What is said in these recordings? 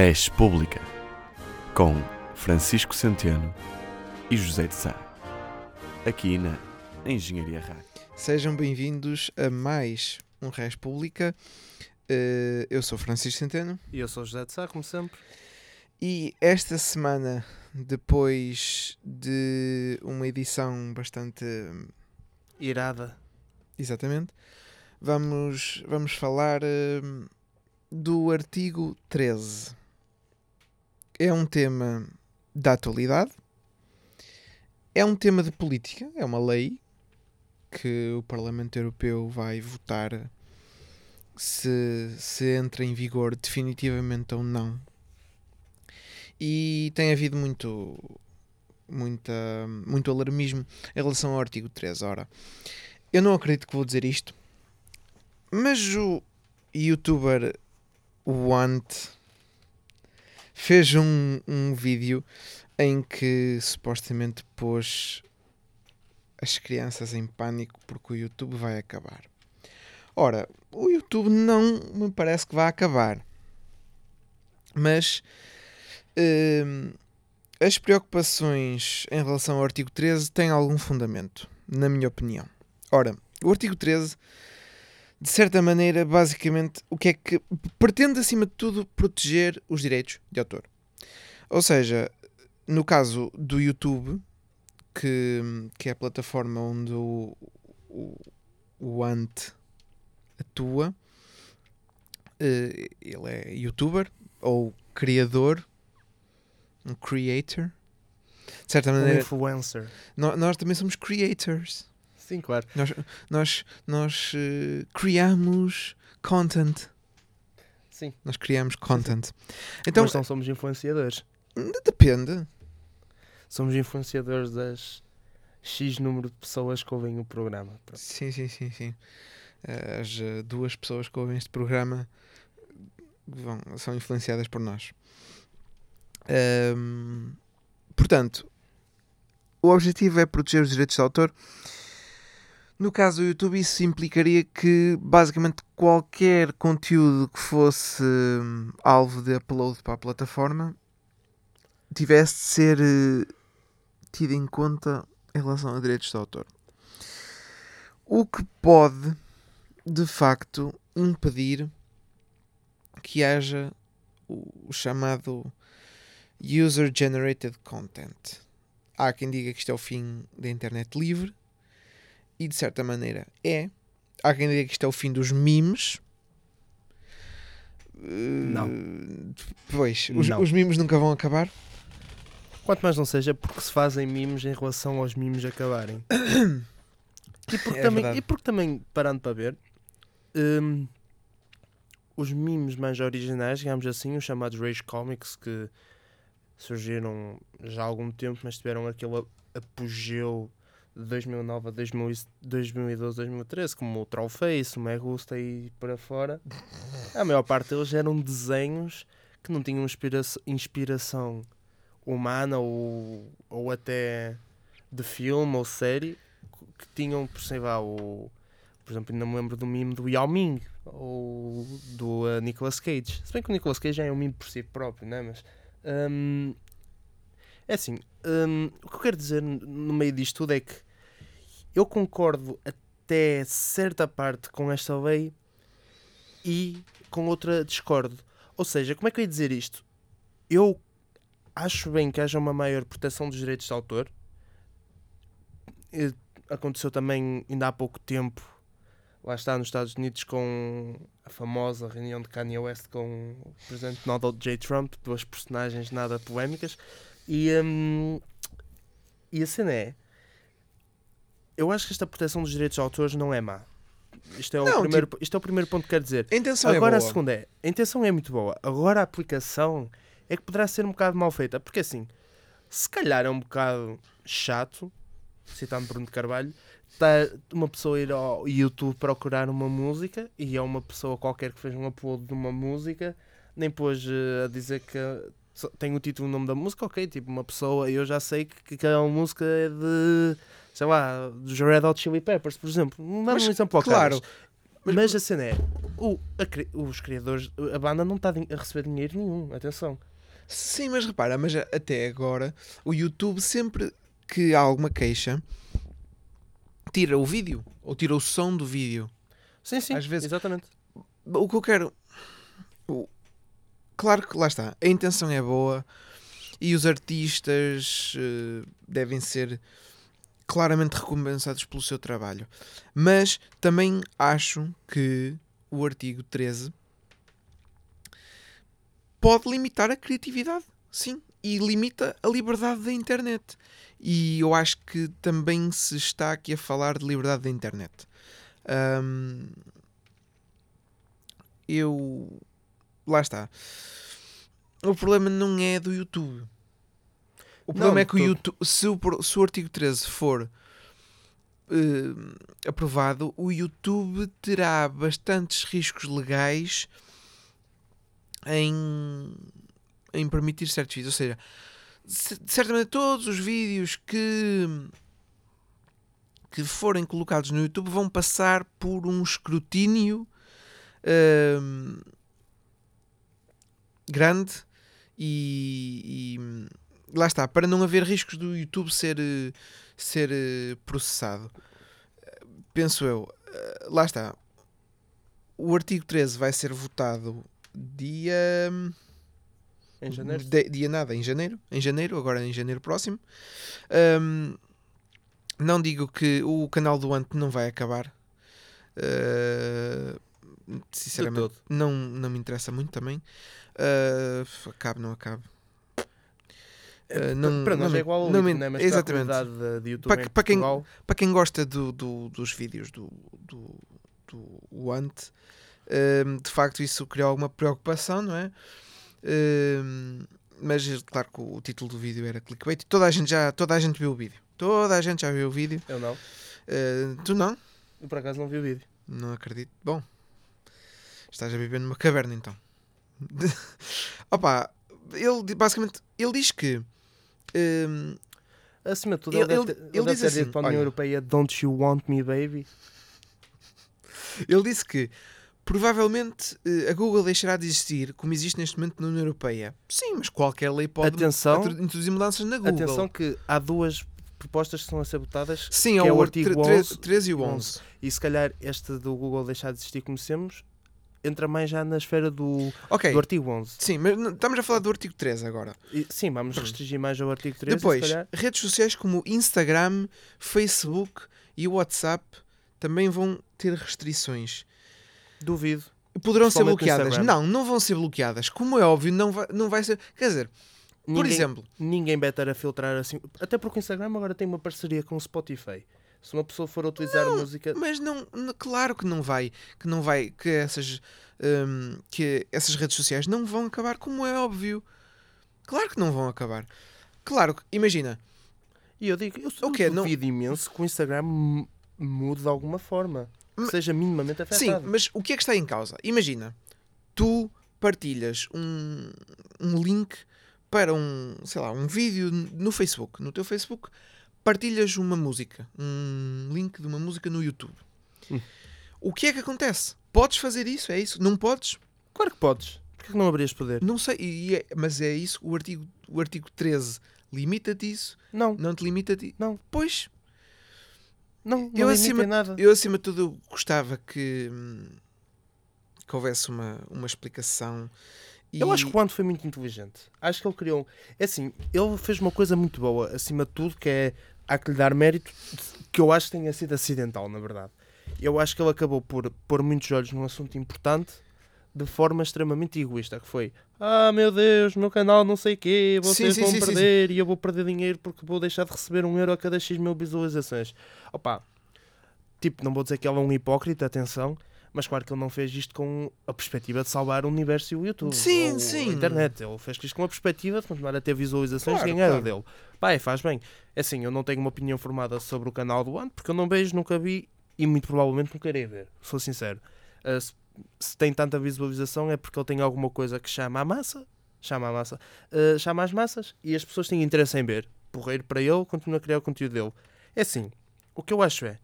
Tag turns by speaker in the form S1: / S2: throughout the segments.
S1: Res Pública, com Francisco Centeno e José de Sá, aqui na Engenharia Rádio.
S2: Sejam bem-vindos a mais um Res Pública. Eh, eu sou Francisco Centeno
S3: E eu sou o José de Sá, como sempre.
S2: e esta semana, depois de uma edição bastante.
S3: Irada.
S2: Exatamente, vamos, vamos falar eh, do artigo 13. É um tema da atualidade, é um tema de política, é uma lei que o Parlamento Europeu vai votar se, se entra em vigor definitivamente ou não. E tem havido muito, muita, muito alarmismo em relação ao artigo 13. Ora, eu não acredito que vou dizer isto, mas o youtuber Want fez um, um vídeo em que supostamente pôs as crianças em pânico porque o YouTube vai acabar. Ora, o YouTube não me parece que vai acabar, mas hum, as preocupações em relação ao artigo 13 têm algum fundamento, na minha opinião. Ora, o artigo 13, de certa maneira, basicamente, o que é que pretende, acima de tudo, proteger os direitos de autor. Ou seja, no caso do YouTube, que, que é a plataforma onde o, o, o Ant atua, eh, ele é youtuber ou criador, um creator. De certa
S3: Um
S2: maneira,
S3: influencer.
S2: nó- nós também somos creators.
S3: Sim, claro.
S2: Nós, nós, nós eh, criamos content.
S3: Sim.
S2: Nós criamos content.
S3: Então, Mas não somos influenciadores.
S2: depende.
S3: Somos influenciadores das X número de pessoas que ouvem o programa. Pronto.
S2: Sim, sim, sim, sim. As eh, duas pessoas que ouvem este programa vão, são influenciadas por nós. Ahm, portanto, o objetivo é proteger os direitos de autor. No caso do YouTube, isso implicaria que basicamente qualquer conteúdo que fosse hum, alvo de upload para a plataforma tivesse de ser eh, tido em conta em relação a direitos de autor. O que pode, de facto, impedir que haja o o chamado User Generated Content. Há quem diga que isto é o fim da internet livre, e de certa maneira é. Há quem diga que isto é o fim dos memes.
S3: Não.
S2: Eh, Pois, os,
S3: Não.
S2: os memes nunca vão acabar.
S3: Quanto mais não seja porque se fazem mimos em relação aos mimos acabarem. e, porque
S2: É
S3: também,
S2: verdade.
S3: e porque também, parando para ver, hum, os mimos mais originais, digamos assim, os chamados Rage Comics, que surgiram já há algum tempo, mas tiveram aquele apogeu 2009 a 2000 e- 2012, 2013, como o Trollface, o Megusta e para fora. A maior parte deles eram desenhos que não tinham inspira inspiração humana ou, ou até de filme ou série que tinham, por lá, o, por exemplo, ainda me lembro do mime do Yao Ming ou do uh, Nicolas Cage. Se bem que o Nicolas Cage já é um mime por si próprio, né? mas hum, é assim, hum, o que eu quero dizer no meio disto tudo é que eu concordo até certa parte com esta lei e com outra discordo. Ou seja, como é que eu ia dizer isto? Eu acho bem que haja uma maior proteção dos direitos de autor. Aconteceu também ainda há pouco tempo, lá está nos Estados Unidos, com a famosa reunião de Kanye West com o presidente Donald J. Trump, duas personagens nada polémicas. E, hum, e a cena é: eu acho que esta proteção dos direitos de autores não é má. Isto é, o
S2: Não,
S3: primeiro, isto é o primeiro ponto que quero dizer.
S2: A intenção
S3: Agora
S2: é
S3: a
S2: boa.
S3: segunda é, a intenção é muito boa. Agora a aplicação é que poderá ser um bocado mal feita. Porque assim, se calhar é um bocado chato, citando Bruno de Carvalho, tá uma pessoa ir ao YouTube procurar uma música e é uma pessoa qualquer que fez um upload de uma música, nem pôs eh, a dizer que tem o título e o nome da música, ok, tipo uma pessoa, eu já sei que, que aquela música é de, sei lá, dos Red Hot Chili Peppers, por exemplo.
S2: Mas,
S3: exemplo ao
S2: claro. Mas-
S3: Mas, a cena é, o, a os criadores, a banda não está a receber dinheiro nenhum, atenção.
S2: Sim, mas repara, mas até agora o YouTube sempre que há alguma queixa tira o vídeo ou tira o som do vídeo.
S3: Sim, sim,
S2: Às vezes-
S3: exatamente.
S2: O que eu quero. Claro que lá está, a intenção é boa e os artistas eh, devem ser claramente recompensados pelo seu trabalho. Mas também acho que o artigo 13 pode limitar a criatividade, sim, e limita a liberdade da internet. E eu acho que também se está aqui a falar de liberdade da internet. Ahm, eu. Lá está. O problema não é do YouTube. O problema
S3: Não,
S2: é que o. YouTube, se o, se o artigo 13 for eh, aprovado, o YouTube terá bastantes riscos legais em, em permitir certos vídeos. Ou seja, ce- certamente todos os vídeos que que forem colocados no YouTube vão passar por um escrutínio hum, grande e, e lá está, para não haver riscos do YouTube ser, eh, ser eh, processado. Penso eu, eh, lá está. O artigo 13 vai ser votado dia.
S3: Em janeiro.
S2: de- dia nada, em janeiro. Em janeiro, agora em janeiro próximo. Hum, não digo que o canal do Ant não vai acabar. Uh, sinceramente, não, não me interessa muito também. Uh, acabe, não acabe. Uh, não-
S3: para nós
S2: não
S3: é igual ao
S2: não
S3: YouTube,
S2: me-
S3: né? mas
S2: exatamente.
S3: para de- YouTube
S2: Para-
S3: em
S2: para quem- Para quem gosta do, do- dos vídeos do, do, do Ant, hum, de facto isso criou alguma preocupação, não é? Hum, mas claro que o título do vídeo era clickbait. Toda a gente já toda a gente viu o vídeo. Toda a gente já viu o vídeo.
S3: eu não.
S2: Uh, tu não?
S3: Eu por acaso não vi o vídeo.
S2: Não acredito. Bom, estás a viver numa caverna então. Opa, ele basicamente ele diz que hum,
S3: Acima de tudo,
S2: Ele-
S3: ele, deve ter-
S2: ele
S3: ele deve ter
S2: assim,
S3: dito para a União
S2: olha.
S3: Europeia Don't you want me, baby?
S2: Ele disse que provavelmente eh, a Google deixará de existir como existe neste momento na União Europeia. Sim, mas qualquer lei pode
S3: Atenção.
S2: introduzir mudanças na Google.
S3: Atenção que há duas propostas que estão a ser votadas
S2: Sim,
S3: que
S2: é
S3: é
S2: o artigo
S3: artigo
S2: 13,
S3: 11,
S2: 13 e o 11.
S3: e se calhar este do Google deixar de existir conhecemos entra mais já na esfera do,
S2: Ok,
S3: do artigo 11.
S2: sim, mas estamos a falar do artigo 13 agora.
S3: E, sim, vamos restringir mais ao artigo 13
S2: Depois, redes sociais como Instagram, Facebook e WhatsApp também vão ter restrições.
S3: Duvido.
S2: Poderão ser bloqueadas. Não, não vão ser bloqueadas. Como é óbvio, não vai, não vai ser. Quer dizer, por
S3: Ninguém-
S2: exemplo,
S3: Ninguém vai estar a filtrar assim. Até porque o Instagram agora tem uma parceria com o Spotify. Se uma pessoa for utilizar a música.
S2: Mas não, claro que não vai, que não vai, que essas, hum, que essas redes sociais não vão acabar, como é óbvio. Claro que não vão acabar. Claro que, imagina,
S3: E eu digo, eu, eu
S2: O quê? Não-
S3: imenso que o Instagram mude de alguma forma. Que
S2: Mas-
S3: seja minimamente
S2: sim,
S3: afetado.
S2: mas o que é que está em causa? Imagina, tu partilhas um, um link para um, sei lá, um vídeo no Facebook, no teu Facebook, partilhas uma música, um link de uma música no YouTube.
S3: Hum.
S2: O que é que acontece? Podes fazer isso? É isso? Não podes?
S3: Claro que podes. Porquê que não abrias poder?
S2: Não sei, e é- mas é isso, o artigo, o artigo 13 limita-te isso,
S3: Não,
S2: não te limita-te.
S3: Não.
S2: Pois,
S3: não, não
S2: Eu
S3: limita
S2: acima-
S3: nada.
S2: eu acima de tudo gostava que, hum, que houvesse uma, uma explicação. E...
S3: Eu acho que o Ant foi muito inteligente. Acho que ele criou. É assim, ele fez uma coisa muito boa, acima de tudo, que é. Há que lhe dar mérito, que eu acho que tenha sido acidental, na verdade. Eu acho que ele acabou por pôr muitos olhos num assunto importante de forma extremamente egoísta, que foi Ah, meu Deus, meu canal não sei o quê, vocês
S2: sim,
S3: vão
S2: sim, sim,
S3: perder e eu vou perder dinheiro porque vou deixar de receber um euro a cada X mil visualizações. Opa, tipo, não vou dizer que ele é um hipócrita, atenção, mas claro que ele não fez isto com a perspectiva de salvar o universo e o YouTube.
S2: Sim,
S3: ou
S2: sim.
S3: A internet. Ele fez isto com a perspectiva de continuar a ter visualizações
S2: Claro,
S3: ganhar
S2: claro.
S3: dele. Pai, faz bem. É assim, eu não tenho uma opinião formada sobre o canal do Ant, porque eu não vejo, nunca vi e muito provavelmente nunca irei ver. Sou sincero. Ah, se, se tem tanta visualização é porque ele tem alguma coisa que chama a massa, chama a massa, ah, chama as massas e as pessoas têm interesse em ver. Porreiro para ele, continua a criar o conteúdo dele. É assim, o que eu acho é,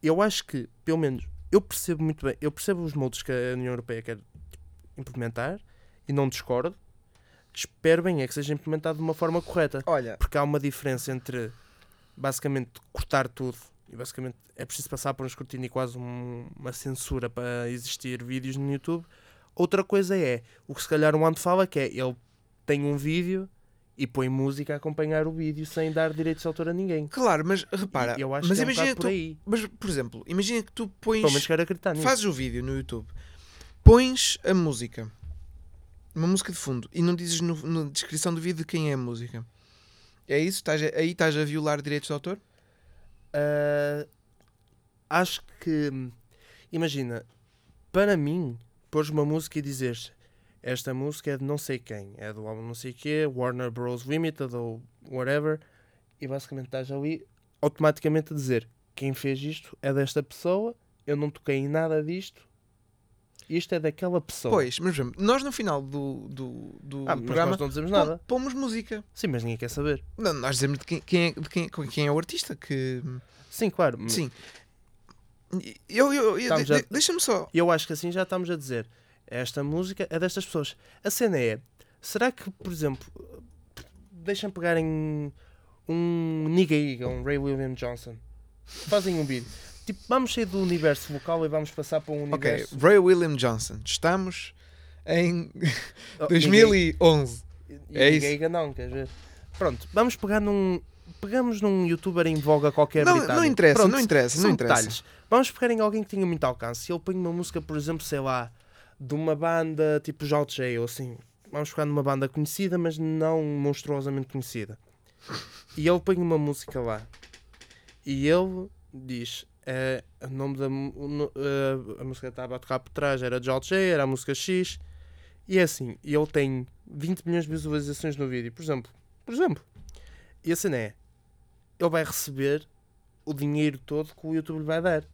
S3: eu acho que, pelo menos, eu percebo muito bem, eu percebo os moldes que a União Europeia quer implementar e não discordo. Espero bem é que seja implementado de uma forma correta.
S2: Olha,
S3: Porque há uma diferença entre basicamente cortar tudo e basicamente é preciso passar por um escrutínio e quase um- uma censura para existir vídeos no YouTube. Outra coisa é o que se calhar o Ando fala que é ele tem um vídeo e põe música a acompanhar o vídeo sem dar direitos de autor a ninguém.
S2: claro, mas repara,
S3: E eu acho
S2: mas
S3: que é um
S2: imagina que
S3: por aí.
S2: mas por exemplo, imagina que tu pões
S3: nisso.
S2: fazes o vídeo no YouTube, pões a música, uma música de fundo, e não dizes no- na descrição do vídeo de quem é a música. É isso? Estás a- aí estás a violar direitos de autor?
S3: Ah, acho que imagina, para mim, pôres uma música e dizeres esta música é de não sei quem, é do álbum não sei quê, Warner Bros. Limited ou whatever, e basicamente estás ali automaticamente a dizer quem fez isto é desta pessoa, eu não toquei em nada disto, isto é daquela pessoa.
S2: Pois, mas nós no final do, do, do
S3: ah,
S2: programa
S3: não dizemos nada.
S2: pomos música.
S3: Sim, mas ninguém quer saber.
S2: Não, nós dizemos de quem, quem é, de quem, quem é o artista que.
S3: Sim, claro.
S2: Sim. Eu, eu, eu- de-
S3: a-
S2: Deixa-me só.
S3: Eu acho que assim já estamos a dizer esta música é destas pessoas. A cena é, será que, por exemplo, deixam pegar em um Nigga Iga, um Ray William Johnson, fazem um vídeo. Tipo, vamos sair do universo vocal e vamos passar para um
S2: Ok,
S3: universo.
S2: Ray William Johnson. Estamos em
S3: Oh,
S2: 2011.
S3: Nigga-
S2: é isso.
S3: Não, quer ver? Pronto, vamos pegar num. Pegamos num youtuber em voga qualquer
S2: Não,
S3: britânico.
S2: não interessa,
S3: Pronto,
S2: não interessa, não interessa.
S3: detalhes. Vamos pegar em alguém que tenha muito alcance. Se ele põe uma música, por exemplo, sei lá, de uma banda tipo Jalt J ou assim. Vamos pegar numa banda conhecida, mas não monstruosamente conhecida. E ele põe uma música lá. E ele diz: é, o nome da eh, a música que estava a tocar por trás era Jalt J, era a música X. E é assim, ele tem 20 milhões de visualizações no vídeo, por exemplo. Por exemplo. E a cena é: ele vai receber o dinheiro todo que o YouTube lhe vai dar.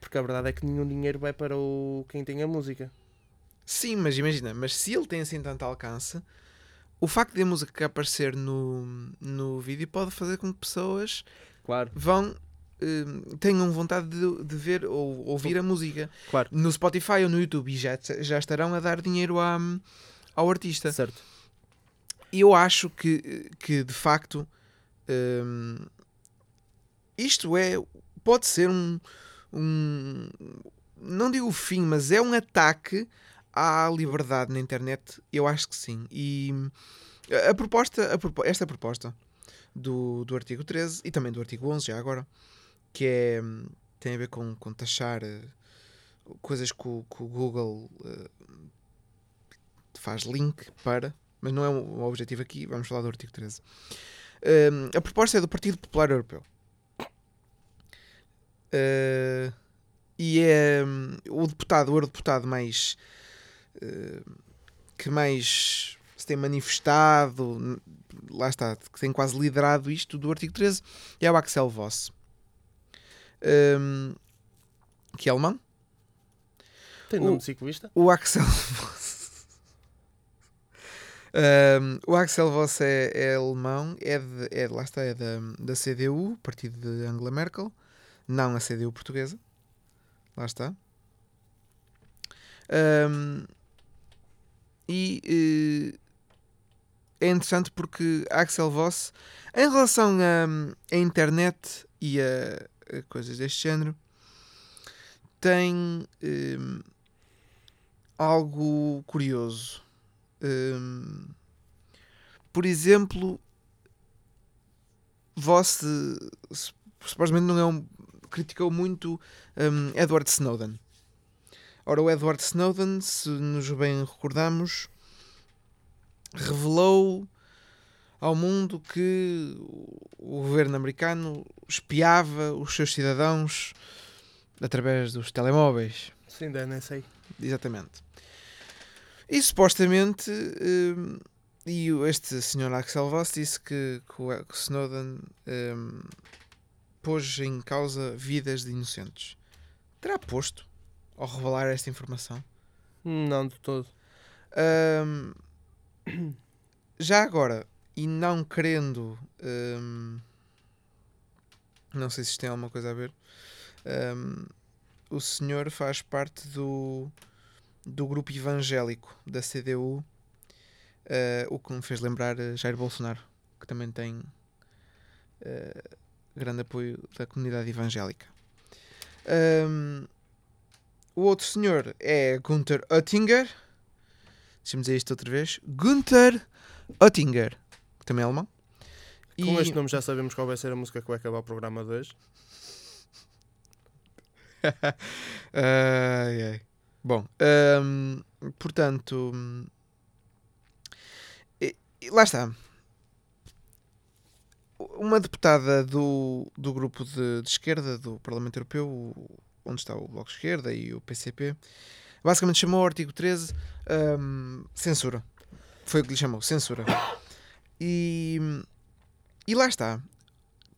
S3: Porque a verdade é que nenhum dinheiro vai para o quem tem a música.
S2: Sim, mas imagina, mas se ele tem assim tanto alcance, o facto de a música aparecer no, no vídeo pode fazer com que pessoas
S3: Claro.
S2: vão eh, tenham vontade de, de ver ou ouvir a música
S3: Claro.
S2: no Spotify ou no YouTube e já, já estarão a dar dinheiro à- ao artista.
S3: Certo.
S2: Eu acho que, que de facto hum, isto é pode ser um, um não digo o fim, mas é um ataque à liberdade na internet. Eu acho que sim. E a proposta, a propo- esta proposta do, do artigo 13 e também do artigo 11, já agora, que é, tem a ver com, com taxar eh, coisas que o, que o Google eh, faz link para, mas não é o, objetivo aqui, vamos falar do artigo 13. Hum, a proposta é do Partido Popular Europeu. Uh, e é hum, o deputado, o eurodeputado mais uh, que mais se tem manifestado, lá está, que tem quase liderado isto do artigo 13, é o Axel Voss, Hum, que é alemão.
S3: Tem
S2: O-
S3: nome de ciclista?
S2: O Axel Voss. Um, o Axel Voss é, é alemão, é, de, é lá está, é da, da CDU, partido de Angela Merkel, não a CDU portuguesa. Lá está. Um, e eh, é interessante porque Axel Voss, em relação a internet e a, a coisas deste género, tem hum, algo curioso. Hum, por exemplo, Voss eh, supostamente não é um. criticou muito hum, Edward Snowden. Ora, o Edward Snowden, se nos bem recordamos, revelou ao mundo que o governo americano espiava os seus cidadãos através dos telemóveis.
S3: Sim, da NSA.
S2: Exatamente. E supostamente, hum, e este senhor Axel Voss disse que, que o Snowden hum, pôs em causa vidas de inocentes. Terá posto ao revelar esta informação?
S3: Não, de todo.
S2: Hum, já agora, e não querendo. hum, não sei se isto tem alguma coisa a ver. hum, o senhor faz parte do, do grupo evangélico da CDU, eh, o que me fez lembrar eh, Jair Bolsonaro, que também tem eh, grande apoio da comunidade evangélica. Ahm, o outro senhor é Gunther Oettinger. Deixa-me dizer isto outra vez. Gunther Oettinger, que também é alemão.
S3: Com
S2: E-
S3: este nome já sabemos qual vai ser a música que vai acabar o programa de hoje.
S2: Ai, ai. Bom, hum, portanto, hum, lá está. Uma deputada do, do grupo de, de esquerda do Parlamento Europeu, onde está o Bloco de Esquerda e o PCP, basicamente chamou o artigo 13 hum, censura. Foi o que lhe chamou, censura. E, e lá está.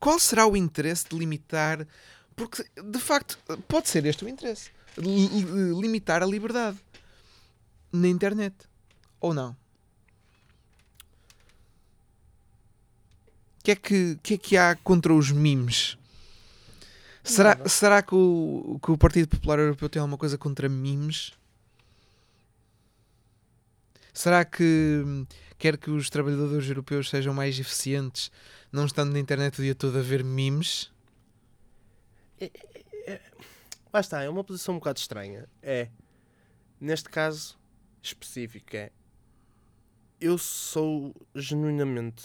S2: Qual será o interesse de limitar porque, de facto, pode ser este o interesse. Li- li- Limitar a liberdade na internet. Ou não? O que é que, que, é que há contra os memes? Será,
S3: Nada.
S2: será que, o, que o Partido Popular Europeu tem alguma coisa contra memes? Será que quer que os trabalhadores europeus sejam mais eficientes, não estando na internet o dia todo a ver memes?
S3: Lá está, é uma posição um bocado estranha. É, neste caso específico, é. Eu sou genuinamente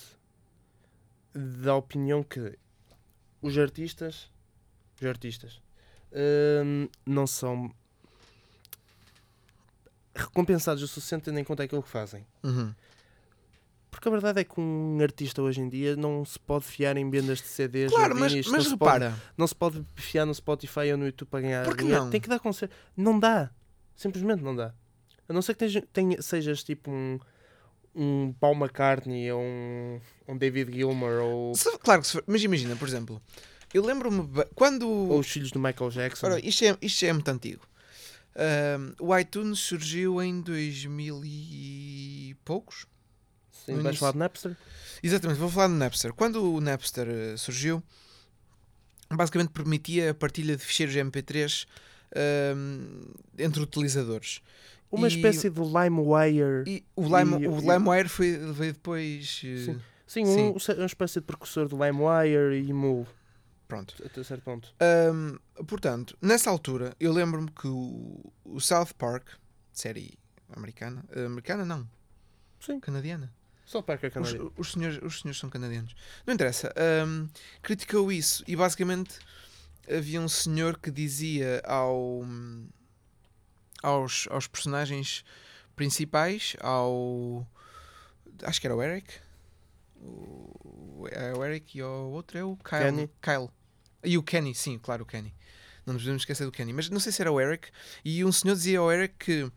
S3: da opinião que os artistas, os artistas, hum, não são recompensados o suficiente tendo em conta aquilo que fazem.
S2: Uhum.
S3: Porque a verdade é que um artista hoje em dia não se pode fiar em vendas de CDs.
S2: Claro, mas, mas
S3: não se pode
S2: repara,
S3: não se pode fiar no Spotify ou no YouTube para ganhar
S2: Por que
S3: dinheiro.
S2: não?
S3: Tem que dar conselho. Não dá. Simplesmente não dá. A não ser que tenha, tenha- sejas tipo um, um Paul McCartney ou um, um David Gilmour ou,
S2: Se- claro que se for, mas imagina, por exemplo, eu lembro-me quando.
S3: ou os filhos do Michael Jackson.
S2: Ora, isto, é, isto é muito antigo. O iTunes surgiu em 2000 e poucos.
S3: Sim, vais falar de Napster?
S2: Exatamente, vou falar do Napster. Quando o Napster eh, surgiu, basicamente permitia a partilha de ficheiros MP3 ahm, entre utilizadores.
S3: Uma
S2: E-
S3: espécie de LimeWire.
S2: E o, Lime,
S3: E-
S2: o LimeWire foi, veio depois. eh,
S3: Sim. Sim,
S2: sim.
S3: um, uma espécie de precursor do LimeWire e Move,
S2: Pronto.
S3: até certo ponto.
S2: Ahm, portanto, nessa altura, eu lembro-me que o, o South Park, série americana, eh, americana não,
S3: Sim.
S2: canadiana.
S3: Para que é
S2: Os,
S3: canadiano.
S2: os, senhores, os senhores são canadianos. Não interessa. ahm, criticou isso e basicamente havia um senhor que dizia ao, aos, aos personagens principais, ao. Acho que era o Eric. O, é o Eric e o outro é o Kyle.
S3: Kenny.
S2: Kyle. E o Kenny, sim, claro, o Kenny. Não nos podemos esquecer do Kenny. Mas não sei se era o Eric. E um senhor dizia ao Eric que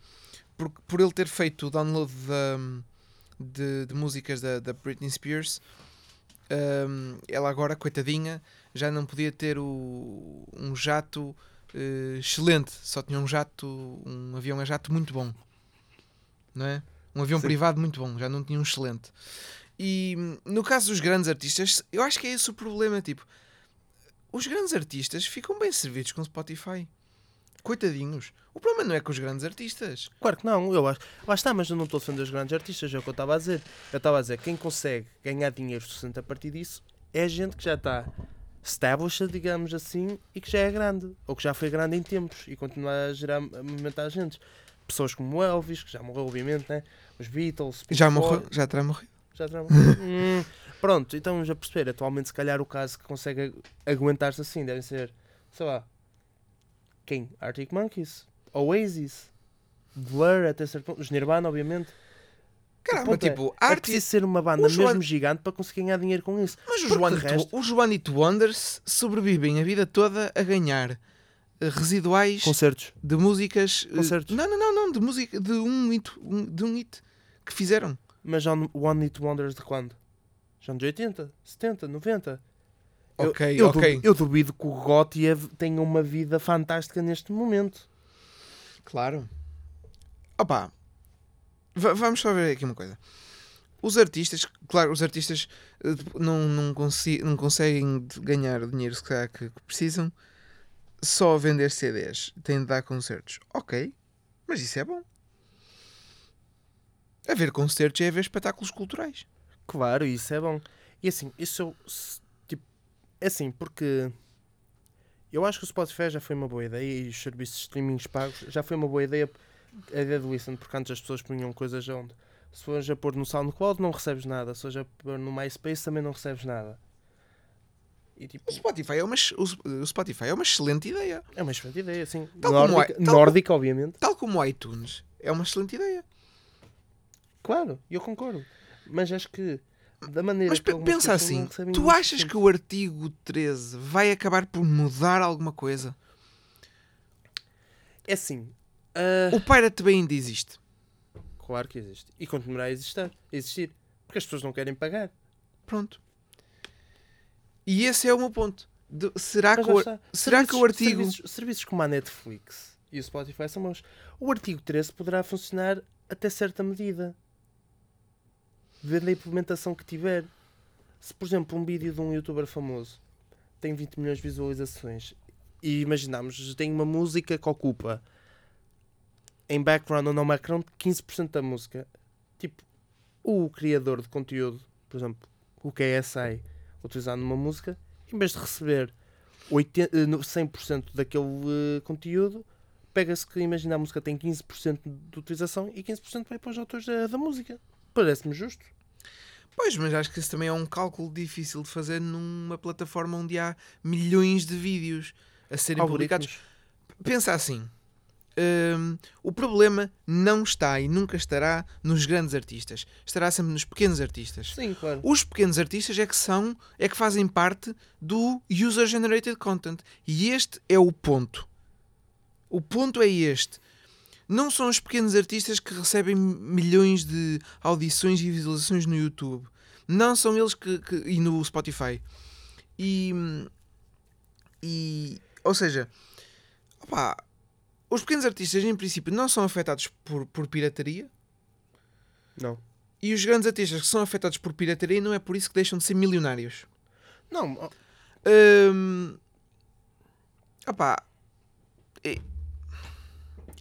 S2: por, por ele ter feito o download da, de, de músicas da, da Britney Spears, hum, ela agora, coitadinha, já não podia ter o, um jato eh, excelente. Só tinha um jato, um avião a jato muito bom. Não é? Um avião
S3: Sim.
S2: privado muito bom, já não tinha um excelente. E no caso dos grandes artistas, eu acho que é esse o problema. Tipo, os grandes artistas ficam bem servidos com Spotify. Coitadinhos. O problema não é com os grandes artistas.
S3: Claro que não, eu acho. Lá está, mas eu não estou a defender os grandes artistas, é o que eu estava a dizer. Eu estava a dizer, quem consegue ganhar dinheiro suficiente a partir disso é a gente que já está established, digamos assim, e que já é grande, ou que já foi grande em tempos e continua a gerar, a movimentar gente. Pessoas como o Elvis, que já morreu, obviamente, né? os Beatles,
S2: Já morreu, já terá morrido.
S3: Já. Hum, Pronto, então já perceber, atualmente, se calhar, o caso que consegue ag- aguentar-se assim devem ser, sei lá, quem? Arctic Monkeys, Oasis, Blur, até certo ponto, os Nirvana, obviamente.
S2: Caramba,
S3: é,
S2: tipo,
S3: É
S2: arte...
S3: preciso ser uma banda mesmo
S2: Joan-
S3: gigante para conseguir ganhar dinheiro com isso.
S2: Mas os One,
S3: resto-
S2: os One It Wonders sobrevivem a vida toda a ganhar eh, residuais
S3: Concertos.
S2: de músicas. eh,
S3: Concertos.
S2: Não, não, não, não, de música, de um hit, um- de um hit que fizeram.
S3: Mas já no One Hit Wonders de quando? Já nos 80, 70, 90. Eu-
S2: Ok,
S3: eu,
S2: ok.
S3: duvido, eu duvido que o Gotti tenha uma vida fantástica neste momento.
S2: Claro. Opa, va- vamos só ver aqui uma coisa. Os artistas, claro, os artistas eh, não, não, consi- não conseguem ganhar o dinheiro se calhar que, que precisam só vender CDs, tem de dar concertos. Ok, mas isso é bom. Haver concertos é haver espetáculos culturais.
S3: Claro, isso é bom. E assim, isso eu, tipo, é assim, porque eu acho que o Spotify já foi uma boa ideia e os serviços de streamings pagos já foi uma boa ideia a ideia do Listen, porque antes as pessoas punham coisas onde se fores a pôr no SoundCloud não recebes nada, se fores a pôr no MySpace também não recebes nada. E tipo,
S2: O Spotify é uma, o Sp- o Spotify é uma excelente ideia.
S3: é uma excelente ideia, assim.
S2: Tal como
S3: Nórdica,
S2: tal-
S3: nórdica, obviamente.
S2: Tal como o iTunes é uma excelente ideia.
S3: Claro, eu concordo. Mas acho que da maneira
S2: Mas pensa assim: tu achas que o artigo 13 vai acabar por mudar alguma coisa?
S3: É assim. ah,
S2: O Pirate Bay ainda existe.
S3: Claro que existe. E continuará a existir. existir. Porque as pessoas não querem pagar.
S2: Pronto. E esse é o meu ponto. De- será
S3: Mas
S2: que o, será que o
S3: Serviços-
S2: artigo.
S3: Serviços, serviços como a Netflix e o Spotify são maus. O artigo 13 poderá funcionar até certa medida. Vendo a implementação que tiver. Se, por exemplo, um vídeo de um youtuber famoso tem 20 milhões de visualizações e imaginamos, tem uma música que ocupa em background ou no background 15% da música. Tipo, o criador de conteúdo, por exemplo, o KSI, utilizando uma música, em vez de receber 80, eh, no- 100% daquele eh, conteúdo, pega-se que imagina a música tem 15% de utilização e 15% vai para os autores da, da música. Parece-me justo.
S2: Pois, mas acho que isso também é um cálculo difícil de fazer numa plataforma onde há milhões de vídeos a serem publicados.
S3: Algoritmos.
S2: Pensa assim. hum, o problema não está e nunca estará nos grandes artistas. Estará sempre nos pequenos artistas.
S3: Sim, claro.
S2: Os pequenos artistas é que são, é que fazem parte do user generated content. E este é o ponto. O ponto é este. Não são os pequenos artistas que recebem milhões de audições e visualizações no YouTube. Não são eles que, que- e no Spotify. E, e ou seja, opá, os pequenos artistas em princípio não são afetados por, por pirataria.
S3: Não.
S2: E os grandes artistas que são afetados por pirataria não é por isso que deixam de ser milionários.
S3: Não,
S2: Hum, opá,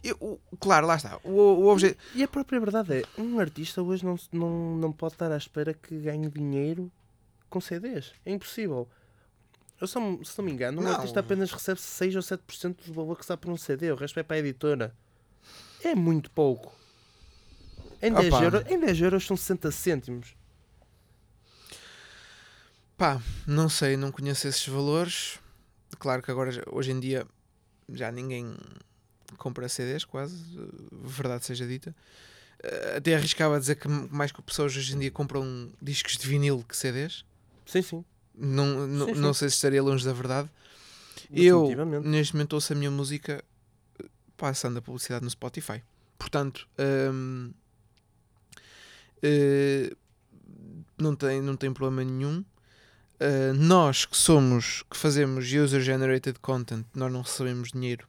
S2: eu- o- claro, lá está. O, o objeto.
S3: e a própria verdade é, um artista hoje não, se- não, não pode estar à espera que ganhe dinheiro com CDs. É impossível. Eu só, me- se não me engano, um
S2: Não.
S3: artista apenas recebe 6 ou 7% do valor que está por um CD, o resto é para a editora. É muito pouco. Em 10,
S2: Opa.
S3: euros, em 10 euros são 60 cêntimos.
S2: Pá, não sei, não conheço esses valores. Claro que agora, hoje em dia, já ninguém compra CDs, quase, eh, verdade seja dita. Eh, Até arriscava a dizer que mais que pessoas hoje em dia compram discos de vinil que CDs.
S3: Sim, sim.
S2: Não, não,
S3: Sim, sim.
S2: não sei se estaria longe da verdade. Eu, neste momento, ouço a minha música eh, passando a publicidade no Spotify. Portanto, hum, eh, não, tem, não tem problema nenhum. Uh, nós que somos, que fazemos user-generated content, nós não recebemos dinheiro,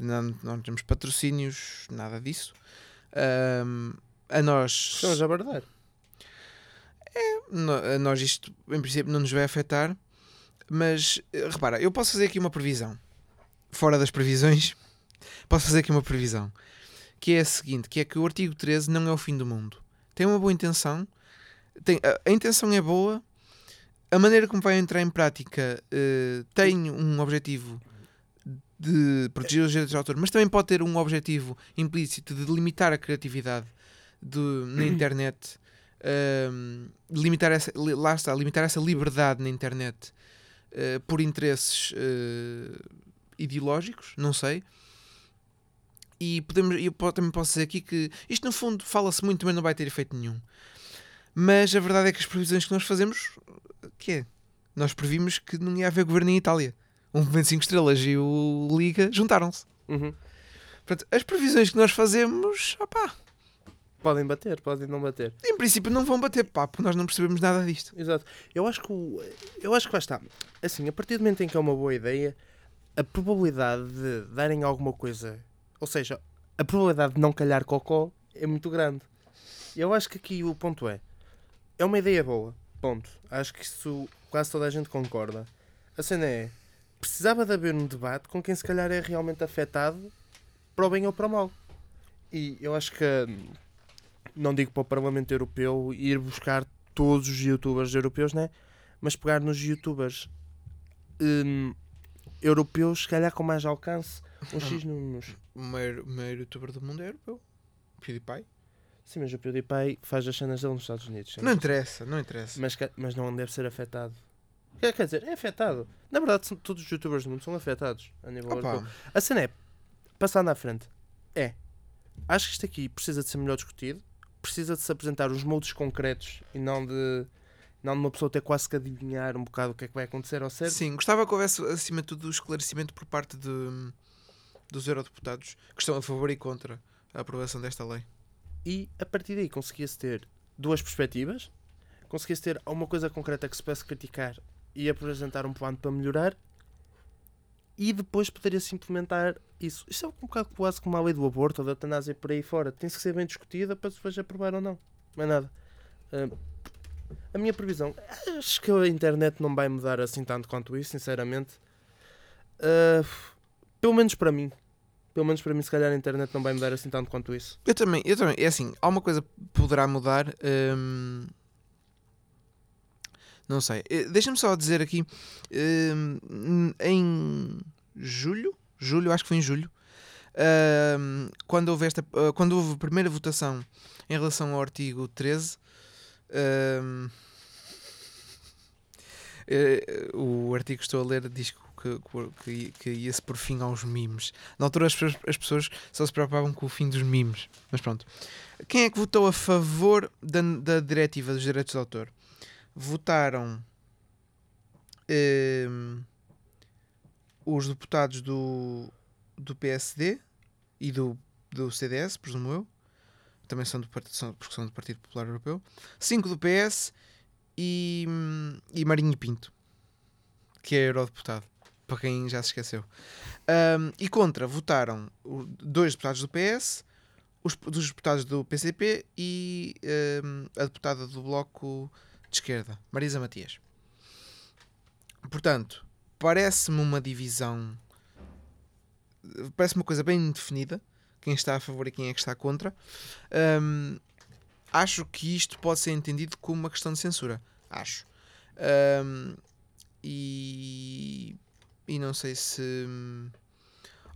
S2: não, não temos patrocínios, nada disso. Um, a nós,
S3: Estamos a verdade.
S2: no- a nós isto, em princípio, não nos vai afetar. Mas, eh, repara, eu posso fazer aqui uma previsão. Fora das previsões, posso fazer aqui uma previsão. Que é a seguinte, que é que o artigo 13 não é o fim do mundo. Tem uma boa intenção. Tem, a, a intenção é boa. A maneira como vai entrar em prática eh, tem um objetivo de proteger os direitos de autor, mas também pode ter um objetivo implícito de limitar a criatividade do- na internet, ehm, limitar essa, lá está, limitar essa liberdade na internet eh, por interesses eh, ideológicos, não sei. E podemos, eu também posso dizer aqui que isto no fundo fala-se muito, mas não vai ter efeito nenhum. Mas a verdade é que as previsões que nós fazemos, que é? Nós previmos que não ia haver governo em Itália. Um movimento 5 estrelas e o Liga juntaram-se.
S3: Uhum.
S2: Portanto, as previsões que nós fazemos, opá,
S3: Podem bater, podem não bater.
S2: em princípio não vão bater papo, nós não percebemos nada disto.
S3: Exato. Eu acho que o, eu acho que lá está. Assim, a partir do momento em que é uma boa ideia, a probabilidade de darem alguma coisa, ou seja, a probabilidade de não calhar cocó é muito grande. Eu acho que aqui o ponto é, é uma ideia boa. Ponto. Acho que isso quase toda a gente concorda. A cena é, precisava de haver um debate com quem se calhar é realmente afetado para o bem ou para o mal. E eu acho que não digo para o Parlamento Europeu ir buscar todos os youtubers europeus, né? Mas pegar nos youtubers hum, europeus, se calhar com mais alcance, um X números.
S2: O maior, maior youtuber do mundo é europeu. PewDiePie.
S3: Sim, mas o PewDiePie faz as cenas dele nos Estados Unidos.
S2: Não interessa, não interessa.
S3: mas, mas não deve ser afetado. Quer, quer dizer, é afetado. Na verdade, são- todos os youtubers do mundo são afetados a nível europeu. A cena é, passando à frente, é. Acho que isto aqui precisa de ser melhor discutido, precisa de se apresentar os moldes concretos e não de, não de uma pessoa ter quase que adivinhar um bocado o que é que vai acontecer ao certo.
S2: Sim, gostava que houvesse, acima de tudo, o esclarecimento por parte de, dos eurodeputados que estão a favor e contra a aprovação desta lei.
S3: E a partir daí conseguia-se ter duas perspectivas, conseguia-se ter uma coisa concreta que se pudesse criticar e apresentar um plano para melhorar, e depois poderia-se implementar isso. Isto é um bocado quase como a lei do aborto ou da eutanásia por aí fora. Tem que ser bem discutida para depois aprovar ou não. Não é nada. Ah, a minha previsão, acho que a internet não vai mudar assim tanto quanto isso, sinceramente. Ah, pelo menos para mim. Pelo menos para mim, se calhar a internet não vai mudar assim tanto quanto isso.
S2: Eu também, eu também. É assim, alguma coisa poderá mudar. hum, não sei. Eh, Deixa-me só dizer aqui. hum, em julho, julho, acho que foi em julho, hum, quando, houve esta, ah, quando houve a primeira votação em relação ao artigo 13, hum, eh, o artigo que estou a ler diz que, que, que, ia-se por fim aos memes. Na altura as pessoas, as pessoas só se preocupavam com o fim dos memes. Mas pronto. Quem é que votou a favor da, da diretiva dos direitos de autor? Votaram ehm, os deputados do, do PSD e do, do CDS, presumo eu. Também são do, são, são do Partido Popular Europeu. Cinco do PS e, e Marinho Pinto, que é eurodeputado, para quem já se esqueceu. Ahm, e contra votaram dois deputados do PS, os dos deputados do PCP e ahm, a deputada do Bloco de Esquerda, Marisa Matias. Portanto, parece-me uma divisão, parece uma coisa bem definida, quem está a favor e quem é que está contra. Ahm, acho que isto pode ser entendido como uma questão de censura. Acho. Ahm, e, e não sei se.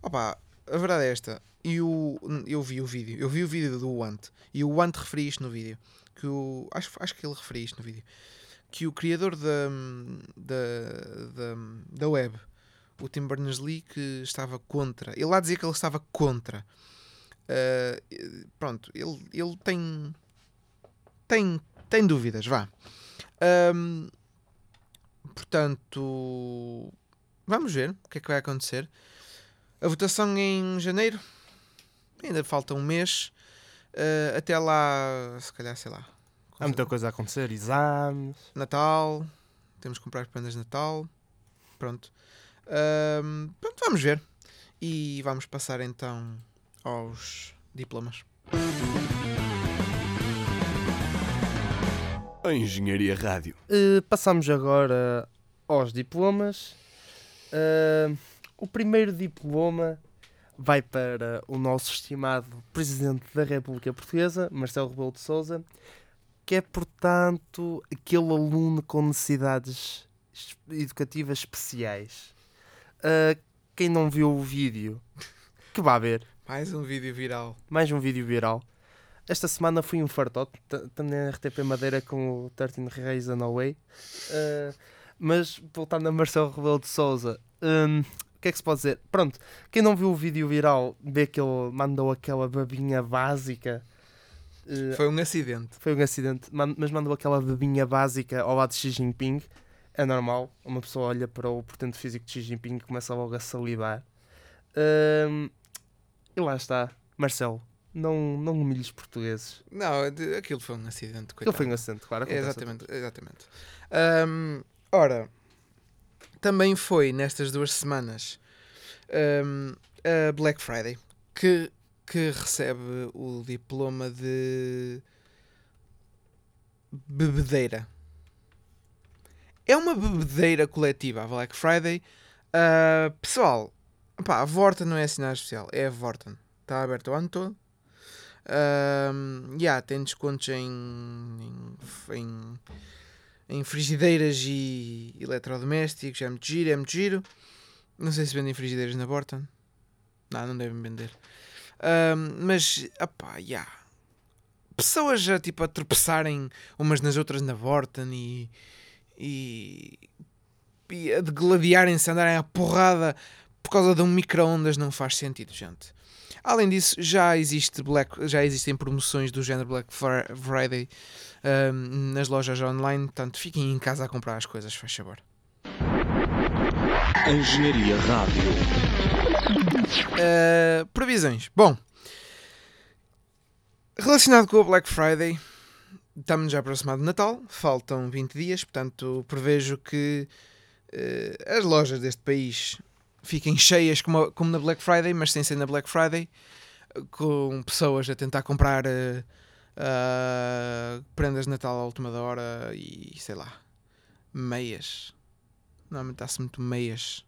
S2: Opa, a verdade é esta. Eu, eu vi o vídeo. Eu vi o vídeo do Want. E o Want referia isto no vídeo. Que o, acho, acho que ele referia isto no vídeo. Que o criador da, da, da, da web, o Tim Berners-Lee, que estava contra. Ele lá dizia que ele estava contra. Ah, pronto, ele, ele tem tem, tem dúvidas, vá. Ahm, portanto, vamos ver o que é que vai acontecer. A votação em janeiro, ainda falta um mês. Ah, até lá, se calhar, sei lá.
S3: Há muita coisa a acontecer, exames.
S2: Natal, temos que comprar prendas de Natal. Pronto. Ahm, pronto, vamos ver. E vamos passar então aos diplomas.
S1: A Engenharia Rádio.
S3: Uh, passamos agora aos diplomas. Uh, o primeiro diploma vai para o nosso estimado Presidente da República Portuguesa, Marcelo Rebelo de Sousa, que é, portanto, aquele aluno com necessidades es- educativas especiais. Uh, quem não viu o vídeo, que vá ver.
S2: Mais um vídeo viral.
S3: Mais um vídeo viral. Esta semana fui um fartote, também na RTP Madeira com o 13 Reis and Away. Uh, mas voltando a Marcelo Rebelo de Souza, um, que é que se pode dizer? Pronto, quem não viu o vídeo viral vê que ele mandou aquela babinha básica. uh,
S2: Foi um acidente.
S3: foi um acidente, mas mandou aquela babinha básica ao lado de Xi Jinping. É normal, uma pessoa olha para o portento físico de Xi Jinping e começa logo a salivar. Um, e lá está, Marcelo, não, não humilhes portugueses.
S2: Não, aquilo foi um acidente. Coitado.
S3: foi um acidente, claro. a
S2: Exatamente, exatamente. Ahm, ora, também foi nestas duas semanas ahm, a Black Friday que, que recebe o diploma de bebedeira. É uma bebedeira coletiva a Black Friday Ah, pessoal, pá, a Vorten não é nada especial, é a Vorten. Está aberto o ano todo. Um, yeah, tem descontos em, em, em, em frigideiras e eletrodomésticos. É muito giro, é muito giro. Não sei se vendem frigideiras na Vorten. Não, não devem vender. Um, mas, opá, yeah. Pessoas já tipo a tropeçarem umas nas outras na Vorten e, e, e a degladiarem-se, andarem à porrada por causa de um micro-ondas não faz sentido, gente. Além disso, já, existe Black, já existem promoções do género Black Friday um, nas lojas online, portanto fiquem em casa a comprar as coisas, faz favor.
S4: Engenharia Rádio.
S2: Uh, previsões. Bom, relacionado com o Black Friday, estamos já aproximado de Natal, faltam 20 dias, portanto prevejo que uh, as lojas deste país fiquem cheias como, como na Black Friday, mas sem ser na Black Friday, com pessoas a tentar comprar uh, uh, prendas de Natal à última hora e sei lá, meias. Normalmente dá-se muito meias,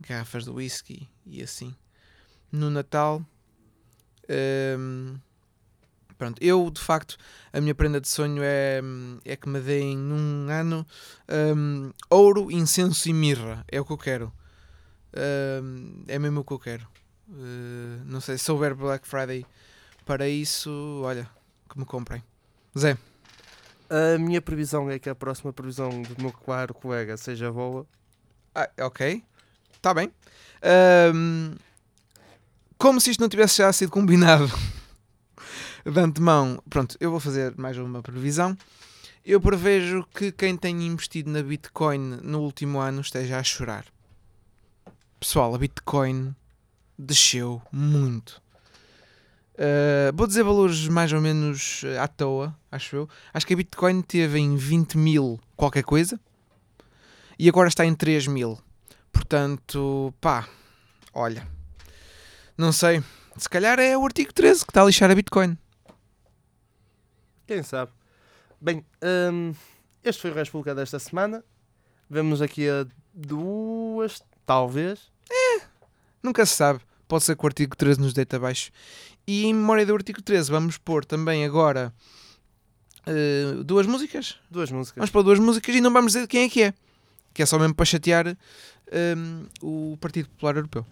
S2: garrafas de whisky e assim. No Natal, um, pronto, eu de facto, a minha prenda de sonho é, é que me deem num ano um, ouro, incenso e mirra. É o que eu quero. Uh, é mesmo o que eu quero. Uh, não sei se houver Black Friday para isso, olha, que me comprem. Zé.
S3: A minha previsão é que a próxima previsão do meu claro colega seja boa.
S2: Ah, ok. Está bem. como se isto não tivesse já sido combinado de antemão, pronto, eu vou fazer mais uma previsão. Eu prevejo que quem tem investido na Bitcoin no último ano esteja a chorar. Pessoal, a Bitcoin desceu muito. Uh, vou dizer valores mais ou menos eh, à toa, acho eu. Acho que a Bitcoin teve em 20 mil qualquer coisa e agora está em 3 mil. Portanto, pá, olha, não sei. Se calhar é o artigo 13 que está a lixar a Bitcoin.
S3: Quem sabe? Bem, um, este foi o República desta semana. Vemos aqui a duas, talvez,
S2: Nunca se sabe. Pode ser que o artigo 13 nos deita abaixo. E em memória do artigo 13, vamos pôr também agora uh, duas músicas.
S3: Duas músicas.
S2: Vamos pôr duas músicas e não vamos dizer quem é que é. Que é só mesmo para chatear um, eh, o Partido Popular Europeu.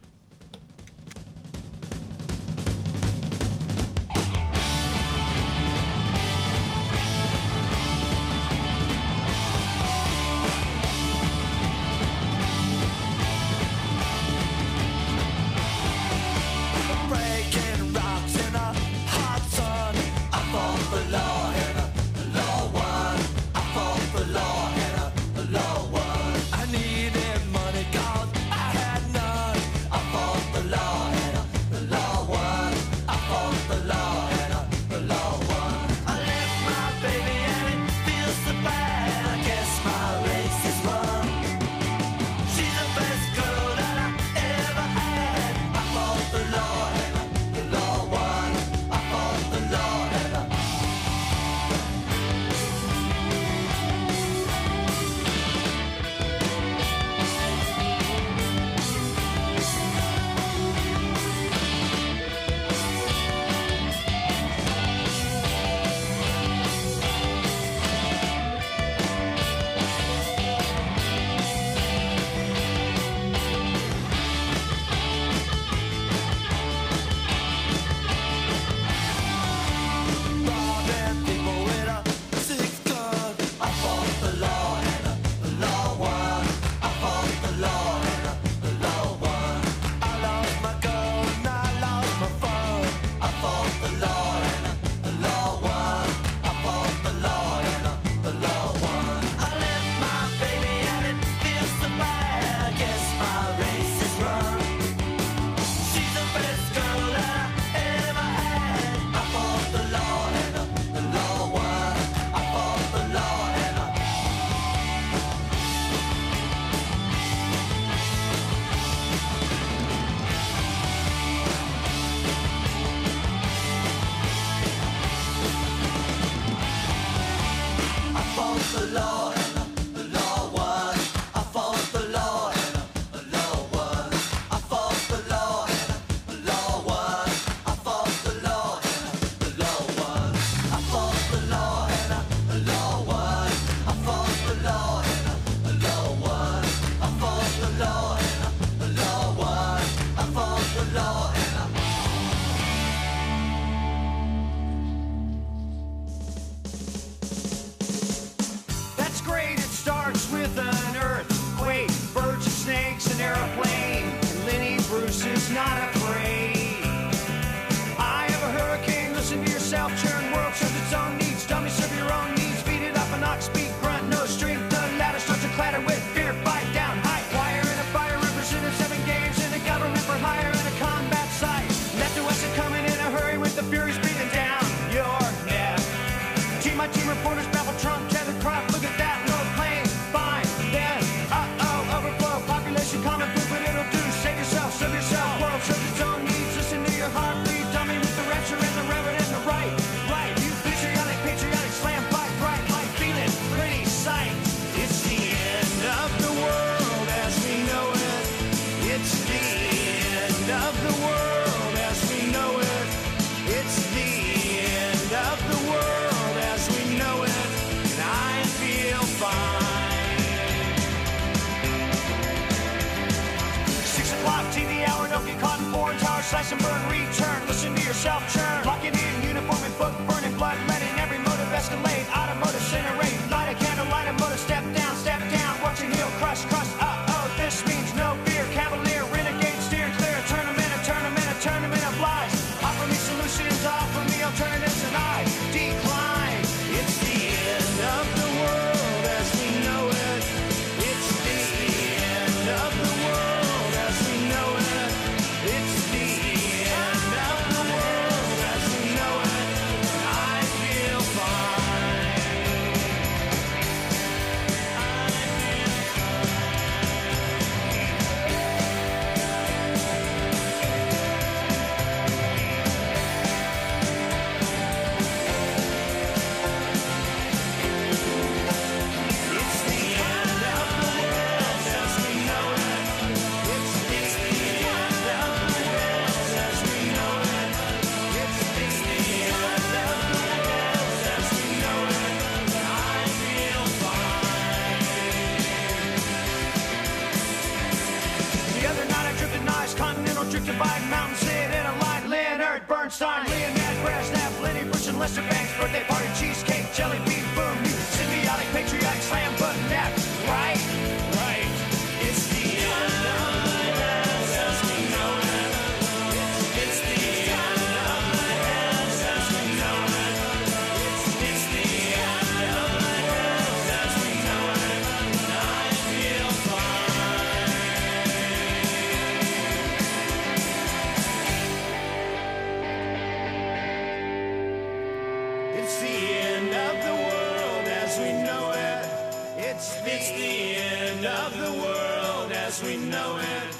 S4: know it.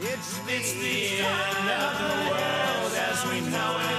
S4: It's the, it's the end of the world as we know it.